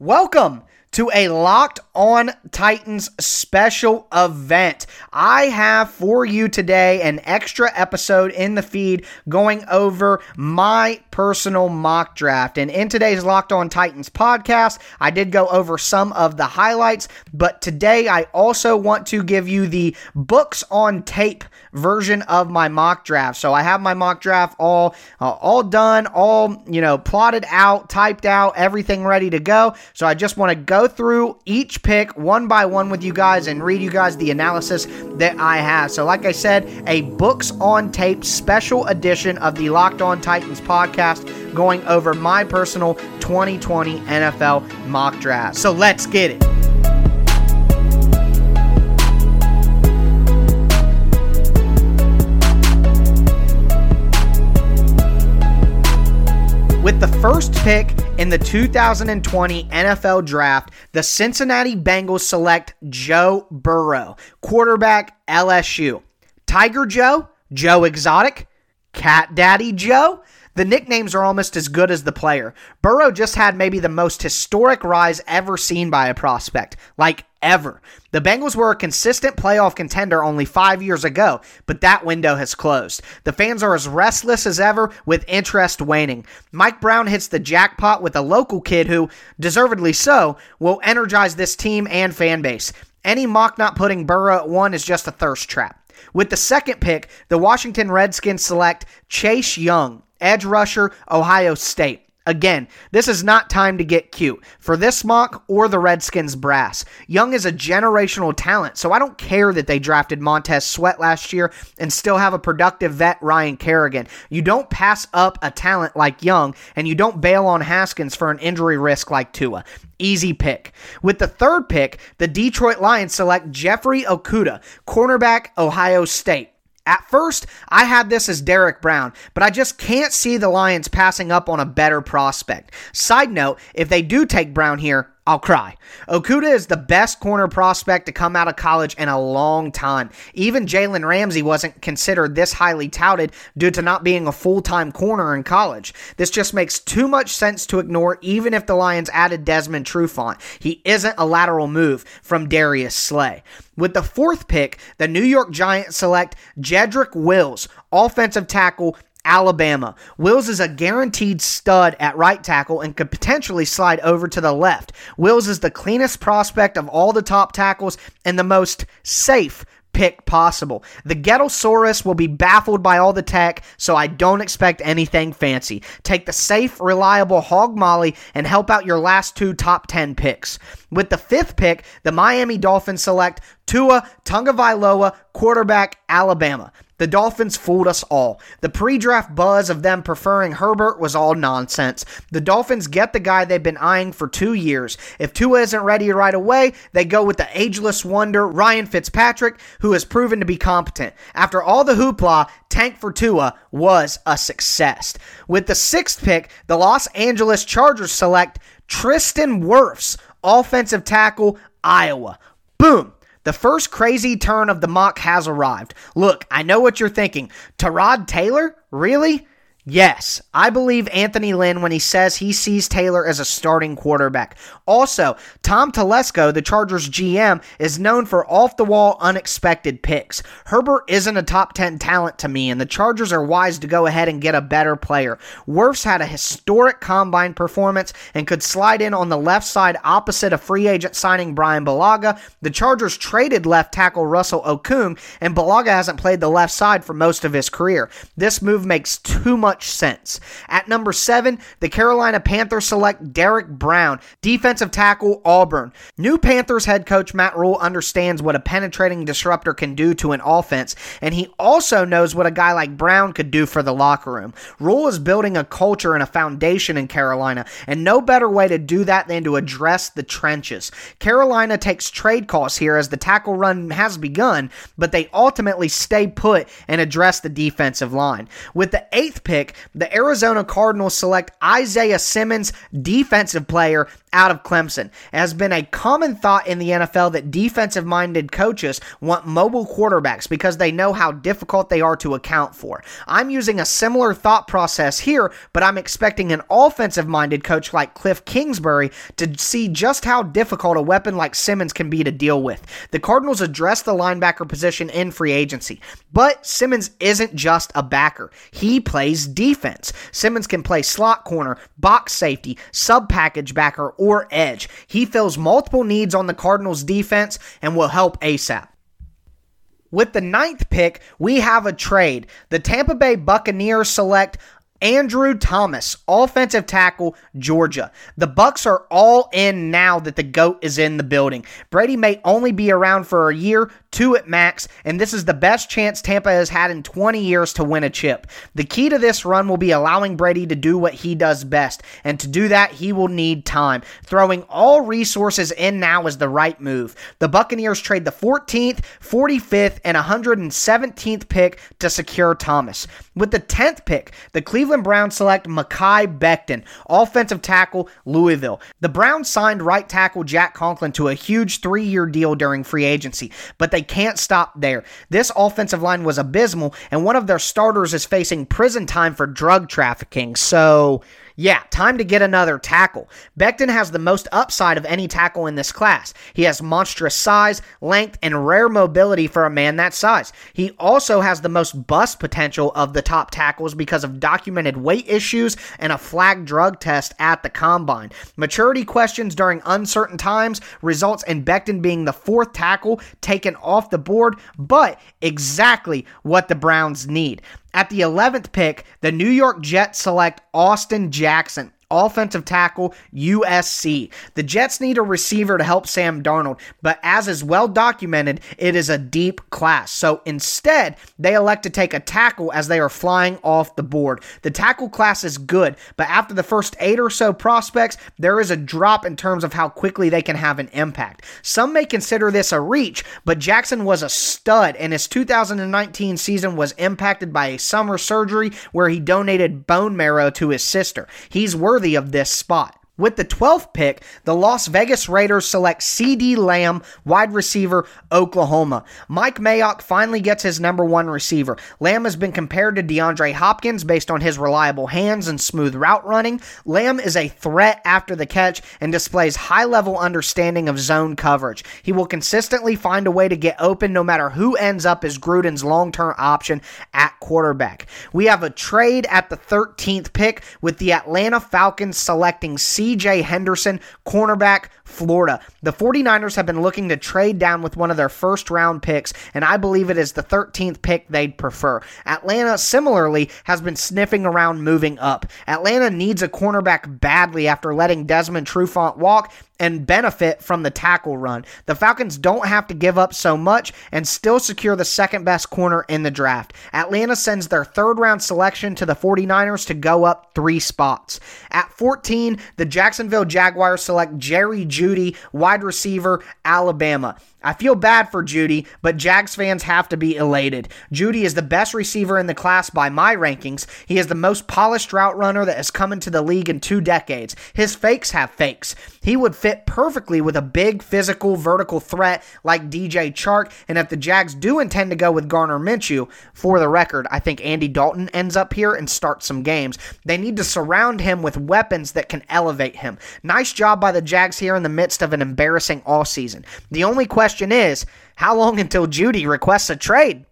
Welcome to a Locked On Titans special event. I have for you today an extra episode in the feed going over my personal mock draft. And in today's Locked On Titans podcast, I did go over some of the highlights, but today I also want to give you the books on tape version of my mock draft. So I have my mock draft all uh, all done, all, you know, plotted out, typed out, everything ready to go. So I just want to go through each pick one by one with you guys and read you guys the analysis that I have. So, like I said, a books on tape special edition of the Locked On Titans podcast going over my personal 2020 NFL mock draft. So, let's get it. With the first pick in the 2020 NFL Draft, the Cincinnati Bengals select Joe Burrow, quarterback LSU. Tiger Joe, Joe Exotic, Cat Daddy Joe. The nicknames are almost as good as the player. Burrow just had maybe the most historic rise ever seen by a prospect. Like, ever. The Bengals were a consistent playoff contender only five years ago, but that window has closed. The fans are as restless as ever, with interest waning. Mike Brown hits the jackpot with a local kid who, deservedly so, will energize this team and fan base. Any mock not putting Burrow at one is just a thirst trap. With the second pick, the Washington Redskins select Chase Young, edge rusher, Ohio State. Again, this is not time to get cute for this mock or the Redskins brass. Young is a generational talent, so I don't care that they drafted Montez Sweat last year and still have a productive vet, Ryan Kerrigan. You don't pass up a talent like Young, and you don't bail on Haskins for an injury risk like Tua. Easy pick. With the third pick, the Detroit Lions select Jeffrey Okudah, cornerback, Ohio State. At first, I had this as Derrick Brown, but I just can't see the Lions passing up on a better prospect. Side note, if they do take Brown here, I'll cry. Okudah is the best corner prospect to come out of college in a long time. Even Jalen Ramsey wasn't considered this highly touted due to not being a full time corner in college. This just makes too much sense to ignore, even if the Lions added Desmond Trufant. He isn't a lateral move from Darius Slay. With the fourth pick, the New York Giants select Jedrick Wills, offensive tackle Alabama. Wills is a guaranteed stud at right tackle and could potentially slide over to the left. Wills is the cleanest prospect of all the top tackles and the most safe pick possible. The Gettlesaurus will be baffled by all the tech, so I don't expect anything fancy. Take the safe, reliable Hog Molly and help out your last two top 10 picks. With the fifth pick, the Miami Dolphins select Tua Tagovailoa, quarterback, Alabama. The Dolphins fooled us all. The pre draft buzz of them preferring Herbert was all nonsense. The Dolphins get the guy they've been eyeing for two years. If Tua isn't ready right away, they go with the ageless wonder Ryan Fitzpatrick, who has proven to be competent. After all the hoopla, Tank for Tua was a success. With the sixth pick, the Los Angeles Chargers select Tristan Wirfs, offensive tackle, Iowa. Boom. The first crazy turn of the mock has arrived. Look, I know what you're thinking. Tyrod Taylor? Really? Yes, I believe Anthony Lynn when he says he sees Taylor as a starting quarterback. Also, Tom Telesco, the Chargers GM, is known for off the wall, unexpected picks. Herbert isn't a top 10 talent to me, and the Chargers are wise to go ahead and get a better player. Wirfs had a historic combine performance and could slide in on the left side opposite a free agent signing Brian Bulaga. The Chargers traded left tackle Russell Okung, and Bulaga hasn't played the left side for most of his career. This move makes too much much sense. At number seven, the Carolina Panthers select Derrick Brown, defensive tackle, Auburn. New Panthers head coach Matt Rhule understands what a penetrating disruptor can do to an offense, and he also knows what a guy like Brown could do for the locker room. Rhule is building a culture and a foundation in Carolina, and no better way to do that than to address the trenches. Carolina takes trade costs here as the tackle run has begun, but they ultimately stay put and address the defensive line. With the eighth pick, the Arizona Cardinals select Isaiah Simmons, defensive player, out of Clemson. It has been a common thought in the NFL that defensive minded coaches want mobile quarterbacks because they know how difficult they are to account for. I'm using a similar thought process here, but I'm expecting an offensive minded coach like Cliff Kingsbury to see just how difficult a weapon like Simmons can be to deal with. The Cardinals address the linebacker position in free agency, but Simmons isn't just a backer. He plays defense. Simmons can play slot corner, box safety, sub package backer, or edge. He fills multiple needs on the Cardinals defense and will help ASAP. With the ninth pick, we have a trade. The Tampa Bay Buccaneers select Andrew Thomas, offensive tackle, Georgia. The Bucks are all in now that the GOAT is in the building. Brady may only be around for a year, two at max, and this is the best chance Tampa has had in 20 years to win a chip. The key to this run will be allowing Brady to do what he does best, and to do that, he will need time. Throwing all resources in now is the right move. The Buccaneers trade the 14th, 45th, and 117th pick to secure Thomas. With the 10th pick, the Cleveland Browns select Mekhi Becton, offensive tackle, Louisville. The Browns signed right tackle Jack Conklin to a huge three year deal during free agency, but they can't stop there. This offensive line was abysmal, and one of their starters is facing prison time for drug trafficking. So yeah, time to get another tackle. Becton has the most upside of any tackle in this class. He has monstrous size, length, and rare mobility for a man that size. He also has the most bust potential of the top tackles because of documented weight issues and a flag drug test at the combine. Maturity questions during uncertain times results in Becton being the fourth tackle taken off the board, but exactly what the Browns need. At the 11th pick, the New York Jets select Austin Jackson offensive tackle, USC. The Jets need a receiver to help Sam Darnold, but as is well documented, it is a deep class. So instead, they elect to take a tackle as they are flying off the board. The tackle class is good, but after the first eight or so prospects, there is a drop in terms of how quickly they can have an impact. Some may consider this a reach, but Jackson was a stud, and his 2019 season was impacted by a summer surgery where he donated bone marrow to his sister. He's worth worthy of this spot. With the 12th pick, the Las Vegas Raiders select CeeDee Lamb, wide receiver, Oklahoma. Mike Mayock finally gets his number one receiver. Lamb has been compared to DeAndre Hopkins based on his reliable hands and smooth route running. Lamb is a threat after the catch and displays high level understanding of zone coverage. He will consistently find a way to get open no matter who ends up as Gruden's long term option at quarterback. We have a trade at the 13th pick with the Atlanta Falcons selecting C. CJ Henderson, cornerback, Florida. The 49ers have been looking to trade down with one of their first round picks, and I believe it is the 13th pick they'd prefer. Atlanta, similarly, has been sniffing around moving up. Atlanta needs a cornerback badly after letting Desmond Trufant walk and benefit from the tackle run. The Falcons don't have to give up so much and still secure the second best corner in the draft. Atlanta sends their third round selection to the 49ers to go up three spots. At 14, the Jacksonville Jaguars select Jerry Jeudy, wide receiver, Alabama. I feel bad for Jeudy, but Jags fans have to be elated. Jeudy is the best receiver in the class by my rankings. He is the most polished route runner that has come into the league in two decades. His fakes have fakes. He would fit perfectly with a big, physical, vertical threat like DJ Chark. And if the Jags do intend to go with Gardner Minshew, for the record, I think Andy Dalton ends up here and starts some games. They need to surround him with weapons that can elevate him. Nice job by the Jags here in the midst of an embarrassing all season. The only question is, how long until Jeudy requests a trade?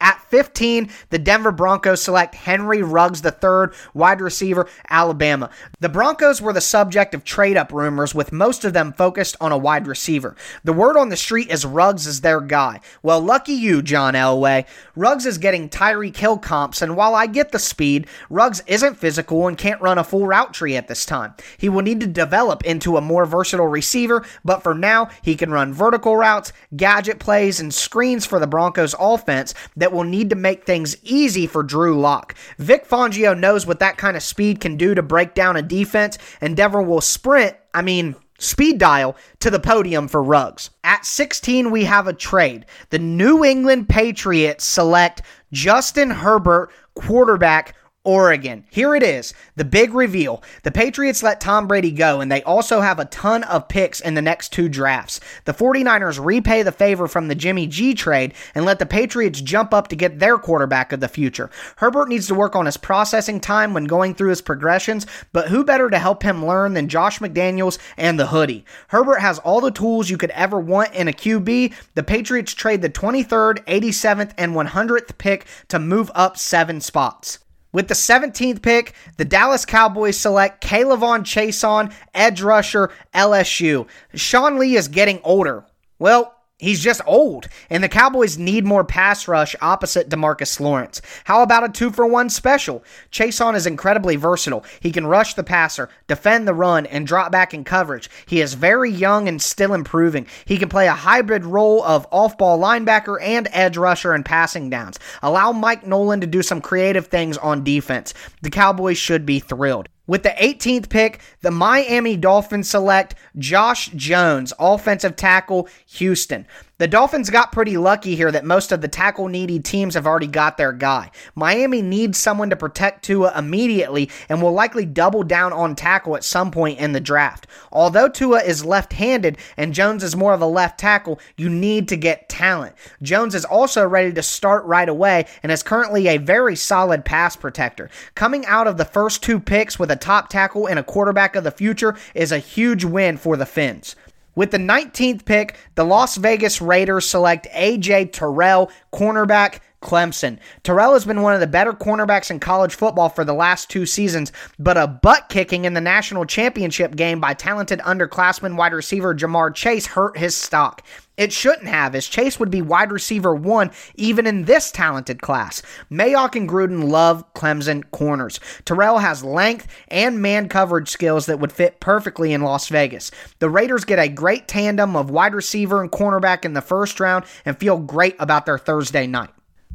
At 15, the Denver Broncos select Henry Ruggs III, wide receiver, Alabama. The Broncos were the subject of trade up rumors, with most of them focused on a wide receiver. The word on the street is Ruggs is their guy. Well, lucky you, John Elway. Ruggs is getting Tyreek Hill comps, and while I get the speed, Ruggs isn't physical and can't run a full route tree at this time. He will need to develop into a more versatile receiver, but for now, he can run vertical routes, gadget plays, and screens for the Broncos offense that will need to make things easy for Drew Lock. Vic Fangio knows what that kind of speed can do to break down a defense, and Denver will sprint, I mean, speed dial to the podium for Ruggs. At 16, we have a trade. The New England Patriots select Justin Herbert, quarterback, Oregon. Here it is, the big reveal. The Patriots let Tom Brady go, and they also have a ton of picks in the next two drafts. The 49ers repay the favor from the Jimmy G trade and let the Patriots jump up to get their quarterback of the future. Herbert needs to work on his processing time when going through his progressions, but who better to help him learn than Josh McDaniels and the hoodie? Herbert has all the tools you could ever want in a QB. The Patriots trade the 23rd, 87th, and 100th pick to move up seven spots. With the 17th pick, the Dallas Cowboys select K'Lavon Chaisson, edge rusher, LSU. Sean Lee is getting older. Well, He's just old, and the Cowboys need more pass rush opposite Demarcus Lawrence. How about a two for one special? Chaisson is incredibly versatile. He can rush the passer, defend the run, and drop back in coverage. He is very young and still improving. He can play a hybrid role of off ball linebacker and edge rusher in passing downs. Allow Mike Nolan to do some creative things on defense. The Cowboys should be thrilled. With the 18th pick, the Miami Dolphins select Josh Jones, offensive tackle, Houston. The Dolphins got pretty lucky here that most of the tackle needy teams have already got their guy. Miami needs someone to protect Tua immediately and will likely double down on tackle at some point in the draft. Although Tua is left handed and Jones is more of a left tackle, you need to get talent. Jones is also ready to start right away and is currently a very solid pass protector. Coming out of the first two picks with a top tackle and a quarterback of the future is a huge win for the Fins. With the 19th pick, the Las Vegas Raiders select A.J. Terrell, cornerback, Clemson. Terrell has been one of the better cornerbacks in college football for the last two seasons, but a butt kicking in the national championship game by talented underclassman wide receiver Ja'Marr Chase hurt his stock. It shouldn't have, as Chase would be wide receiver one even in this talented class. Mayock and Gruden love Clemson corners. Terrell has length and man coverage skills that would fit perfectly in Las Vegas. The Raiders get a great tandem of wide receiver and cornerback in the first round and feel great about their Thursday night.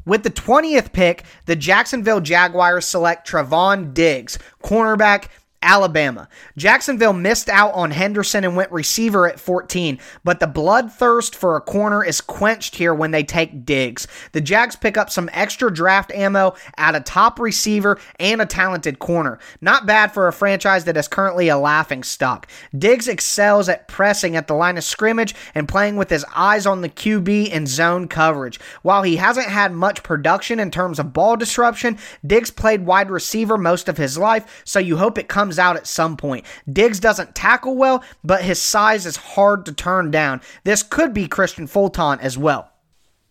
With the 20th pick, the Jacksonville Jaguars select Trevon Diggs, cornerback, Alabama. Jacksonville missed out on Henderson and went receiver at 14, but the bloodthirst for a corner is quenched here when they take Diggs. The Jags pick up some extra draft ammo at a top receiver and a talented corner. Not bad for a franchise that is currently a laughing stock. Diggs excels at pressing at the line of scrimmage and playing with his eyes on the QB and zone coverage. While he hasn't had much production in terms of ball disruption, Diggs played wide receiver most of his life, so you hope it comes comes out at some point. Diggs doesn't tackle well, but his size is hard to turn down. This could be Kristian Fulton as well.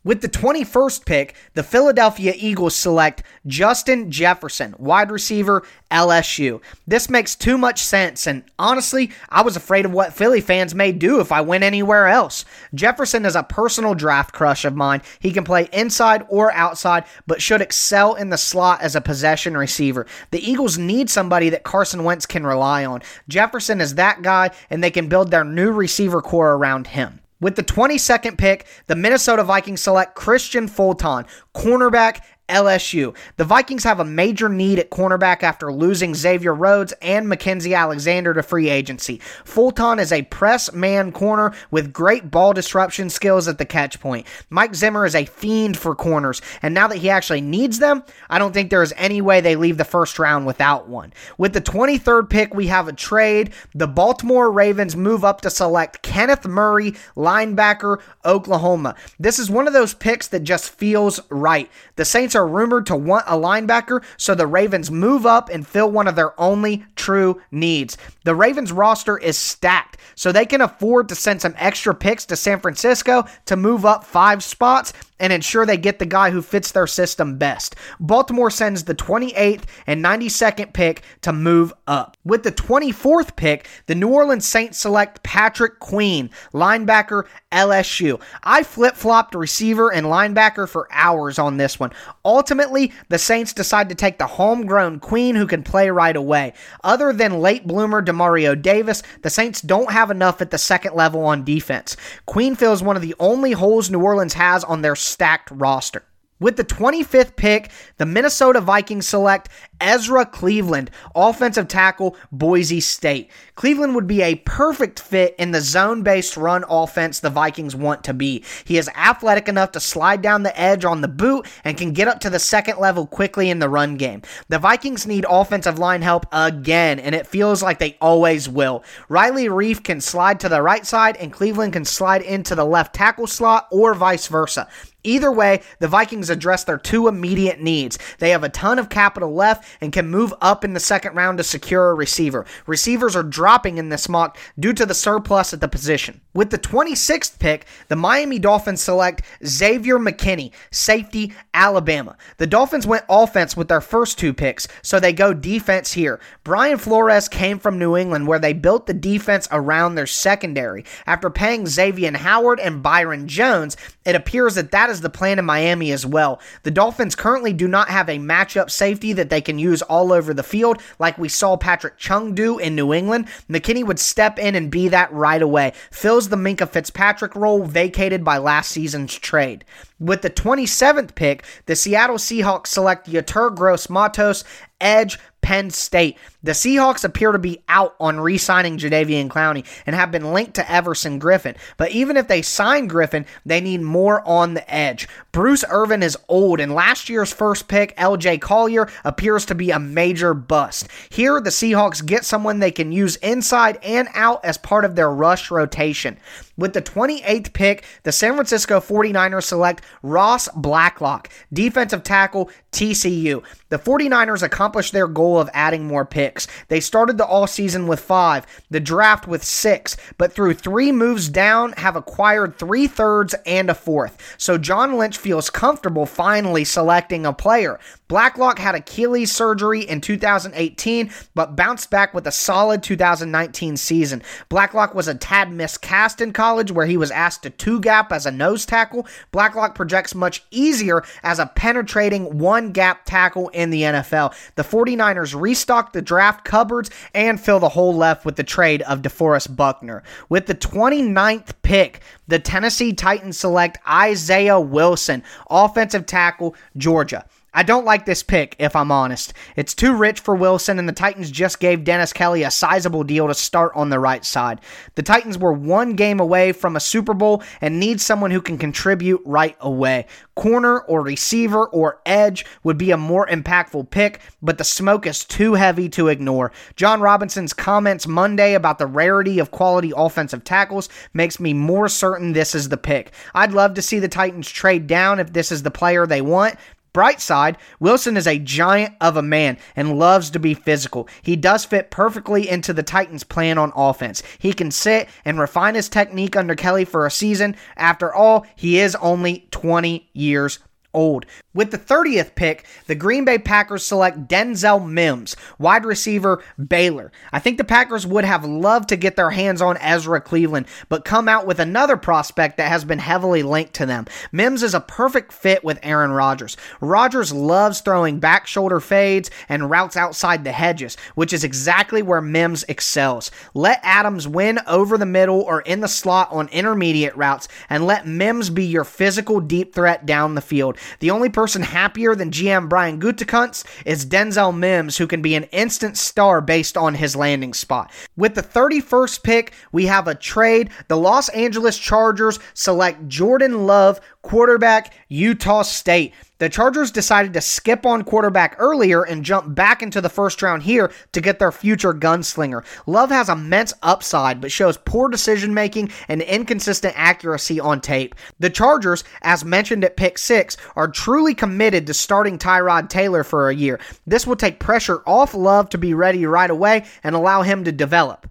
With the 21st pick, the Philadelphia Eagles select Justin Jefferson, wide receiver, LSU. This makes too much sense, and honestly, I was afraid of what Philly fans may do if I went anywhere else. Jefferson is a personal draft crush of mine. He can play inside or outside, but should excel in the slot as a possession receiver. The Eagles need somebody that Carson Wentz can rely on. Jefferson is that guy, and they can build their new receiver core around him. With the 22nd pick, the Minnesota Vikings select Kristian Fulton, cornerback LSU. The Vikings have a major need at cornerback after losing Xavier Rhodes and Mackensie Alexander to free agency. Fulton is a press man corner with great ball disruption skills at the catch point. Mike Zimmer is a fiend for corners, and now that he actually needs them, I don't think there is any way they leave the first round without one. With the 23rd pick, we have a trade. The Baltimore Ravens move up to select Kenneth Murray, linebacker, Oklahoma. This is one of those picks that just feels right. The Saints are rumored to want a linebacker, so the Ravens move up and fill one of their only true needs. The Ravens roster is stacked, so they can afford to send some extra picks to San Francisco to move up five spots and ensure they get the guy who fits their system best. Baltimore sends the 28th and 92nd pick to move up. With the 24th pick, the New Orleans Saints select Patrick Queen, linebacker LSU. I flip flopped receiver and linebacker for hours on this one. Ultimately, the Saints decide to take the homegrown Queen who can play right away. Other than late bloomer Demario Davis, the Saints don't have enough at the second level on defense. Queen fills one of the only holes New Orleans has on their stacked roster. With the 25th pick, the Minnesota Vikings select Ezra Cleveland, offensive tackle, Boise State. Cleveland would be a perfect fit in the zone based run offense the Vikings want to be. He is athletic enough to slide down the edge on the boot and can get up to the second level quickly in the run game. The Vikings need offensive line help again, and it feels like they always will. Riley Reiff can slide to the right side, and Cleveland can slide into the left tackle slot, or vice versa. Either way, the Vikings address their two immediate needs. They have a ton of capital left and can move up in the second round to secure a receiver. Receivers are dropping in this mock due to the surplus at the position. With the 26th pick, the Miami Dolphins select Xavier McKinney, safety, Alabama. The Dolphins went offense with their first two picks, so they go defense here. Brian Flores came from New England, where they built the defense around their secondary. After paying Xavier Howard and Byron Jones, it appears that that is the plan in Miami as well. The Dolphins currently do not have a matchup safety that they can use all over the field, like we saw Patrick Chung do in New England. McKinney would step in and be that right away. Fills the Minkah Fitzpatrick role vacated by last season's trade. With the 27th pick, the Seattle Seahawks select Yetur Gross Matos, edge, Penn State. The Seahawks appear to be out on re signing Jadeveon Clowney and have been linked to Everson Griffen. But even if they sign Griffen, they need more on the edge. Bruce Irvin is old, and last year's first pick, LJ Collier, appears to be a major bust. Here, the Seahawks get someone they can use inside and out as part of their rush rotation. With the 28th pick, the San Francisco 49ers select Ross Blacklock, defensive tackle, TCU. The 49ers accomplished their goal of adding more picks. They started the all season with five, the draft with six, but through three moves down, have acquired three thirds and a fourth. So John Lynch feels comfortable finally selecting a player. Blacklock had Achilles surgery in 2018, but bounced back with a solid 2019 season. Blacklock was a tad miscast in college where he was asked to two gap as a nose tackle. Blacklock projects much easier as a penetrating one gap tackle in the NFL. The 49ers restock the draft cupboards and fill the hole left with the trade of DeForest Buckner. With the 29th pick, the Tennessee Titans select Isaiah Wilson, offensive tackle, Georgia. I don't like this pick, if I'm honest. It's too rich for Wilson, and the Titans just gave Dennis Kelly a sizable deal to start on the right side. The Titans were one game away from a Super Bowl and need someone who can contribute right away. Corner or receiver or edge would be a more impactful pick, but the smoke is too heavy to ignore. Jon Robinson's comments Monday about the rarity of quality offensive tackles makes me more certain this is the pick. I'd love to see the Titans trade down if this is the player they want, Bright side, Wilson is a giant of a man and loves to be physical. He does fit perfectly into the Titans' plan on offense. He can sit and refine his technique under Kelly for a season. After all, he is only 20 years old. With the 30th pick, the Green Bay Packers select Denzel Mims, wide receiver, Baylor. I think the Packers would have loved to get their hands on Ezra Cleveland, but come out with another prospect that has been heavily linked to them. Mims is a perfect fit with Aaron Rodgers. Rodgers loves throwing back shoulder fades and routes outside the hedges, which is exactly where Mims excels. Let Adams win over the middle or in the slot on intermediate routes, and let Mims be your physical deep threat down the field. The only person happier than GM Brian Gutekunst is Denzel Mims, who can be an instant star based on his landing spot. With the 31st pick, we have a trade. The Los Angeles Chargers select Jordan Love, quarterback, Utah State. The Chargers decided to skip on quarterback earlier and jump back into the first round here to get their future gunslinger. Love has immense upside, but shows poor decision making and inconsistent accuracy on tape. The Chargers, as mentioned at pick six, are truly committed to starting Tyrod Taylor for a year. This will take pressure off Love to be ready right away and allow him to develop.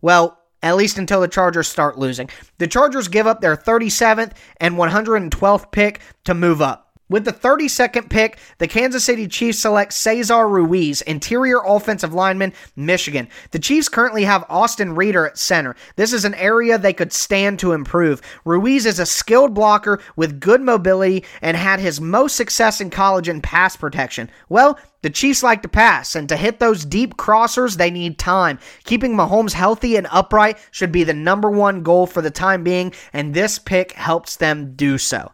Well, at least until the Chargers start losing. The Chargers give up their 37th and 112th pick to move up. With the 32nd pick, the Kansas City Chiefs select Cesar Ruiz, interior offensive lineman, Michigan. The Chiefs currently have Austin Reiter at center. This is an area they could stand to improve. Ruiz is a skilled blocker with good mobility and had his most success in college in pass protection. Well, the Chiefs like to pass, and to hit those deep crossers, they need time. Keeping Mahomes healthy and upright should be the number one goal for the time being, and this pick helps them do so.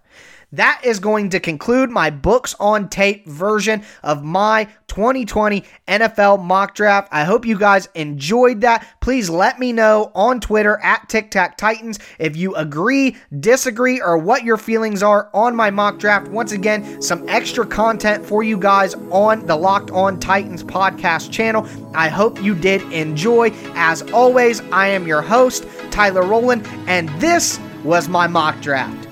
That is going to conclude my books on tape version of my 2020 NFL mock draft. I hope you guys enjoyed that. Please let me know on Twitter at Tic Tac Titans if you agree, disagree, or what your feelings are on my mock draft. Once again, some extra content for you guys on the Locked On Titans podcast channel. I hope you did enjoy. As always, I am your host, Tyler Rowland, and this was my mock draft.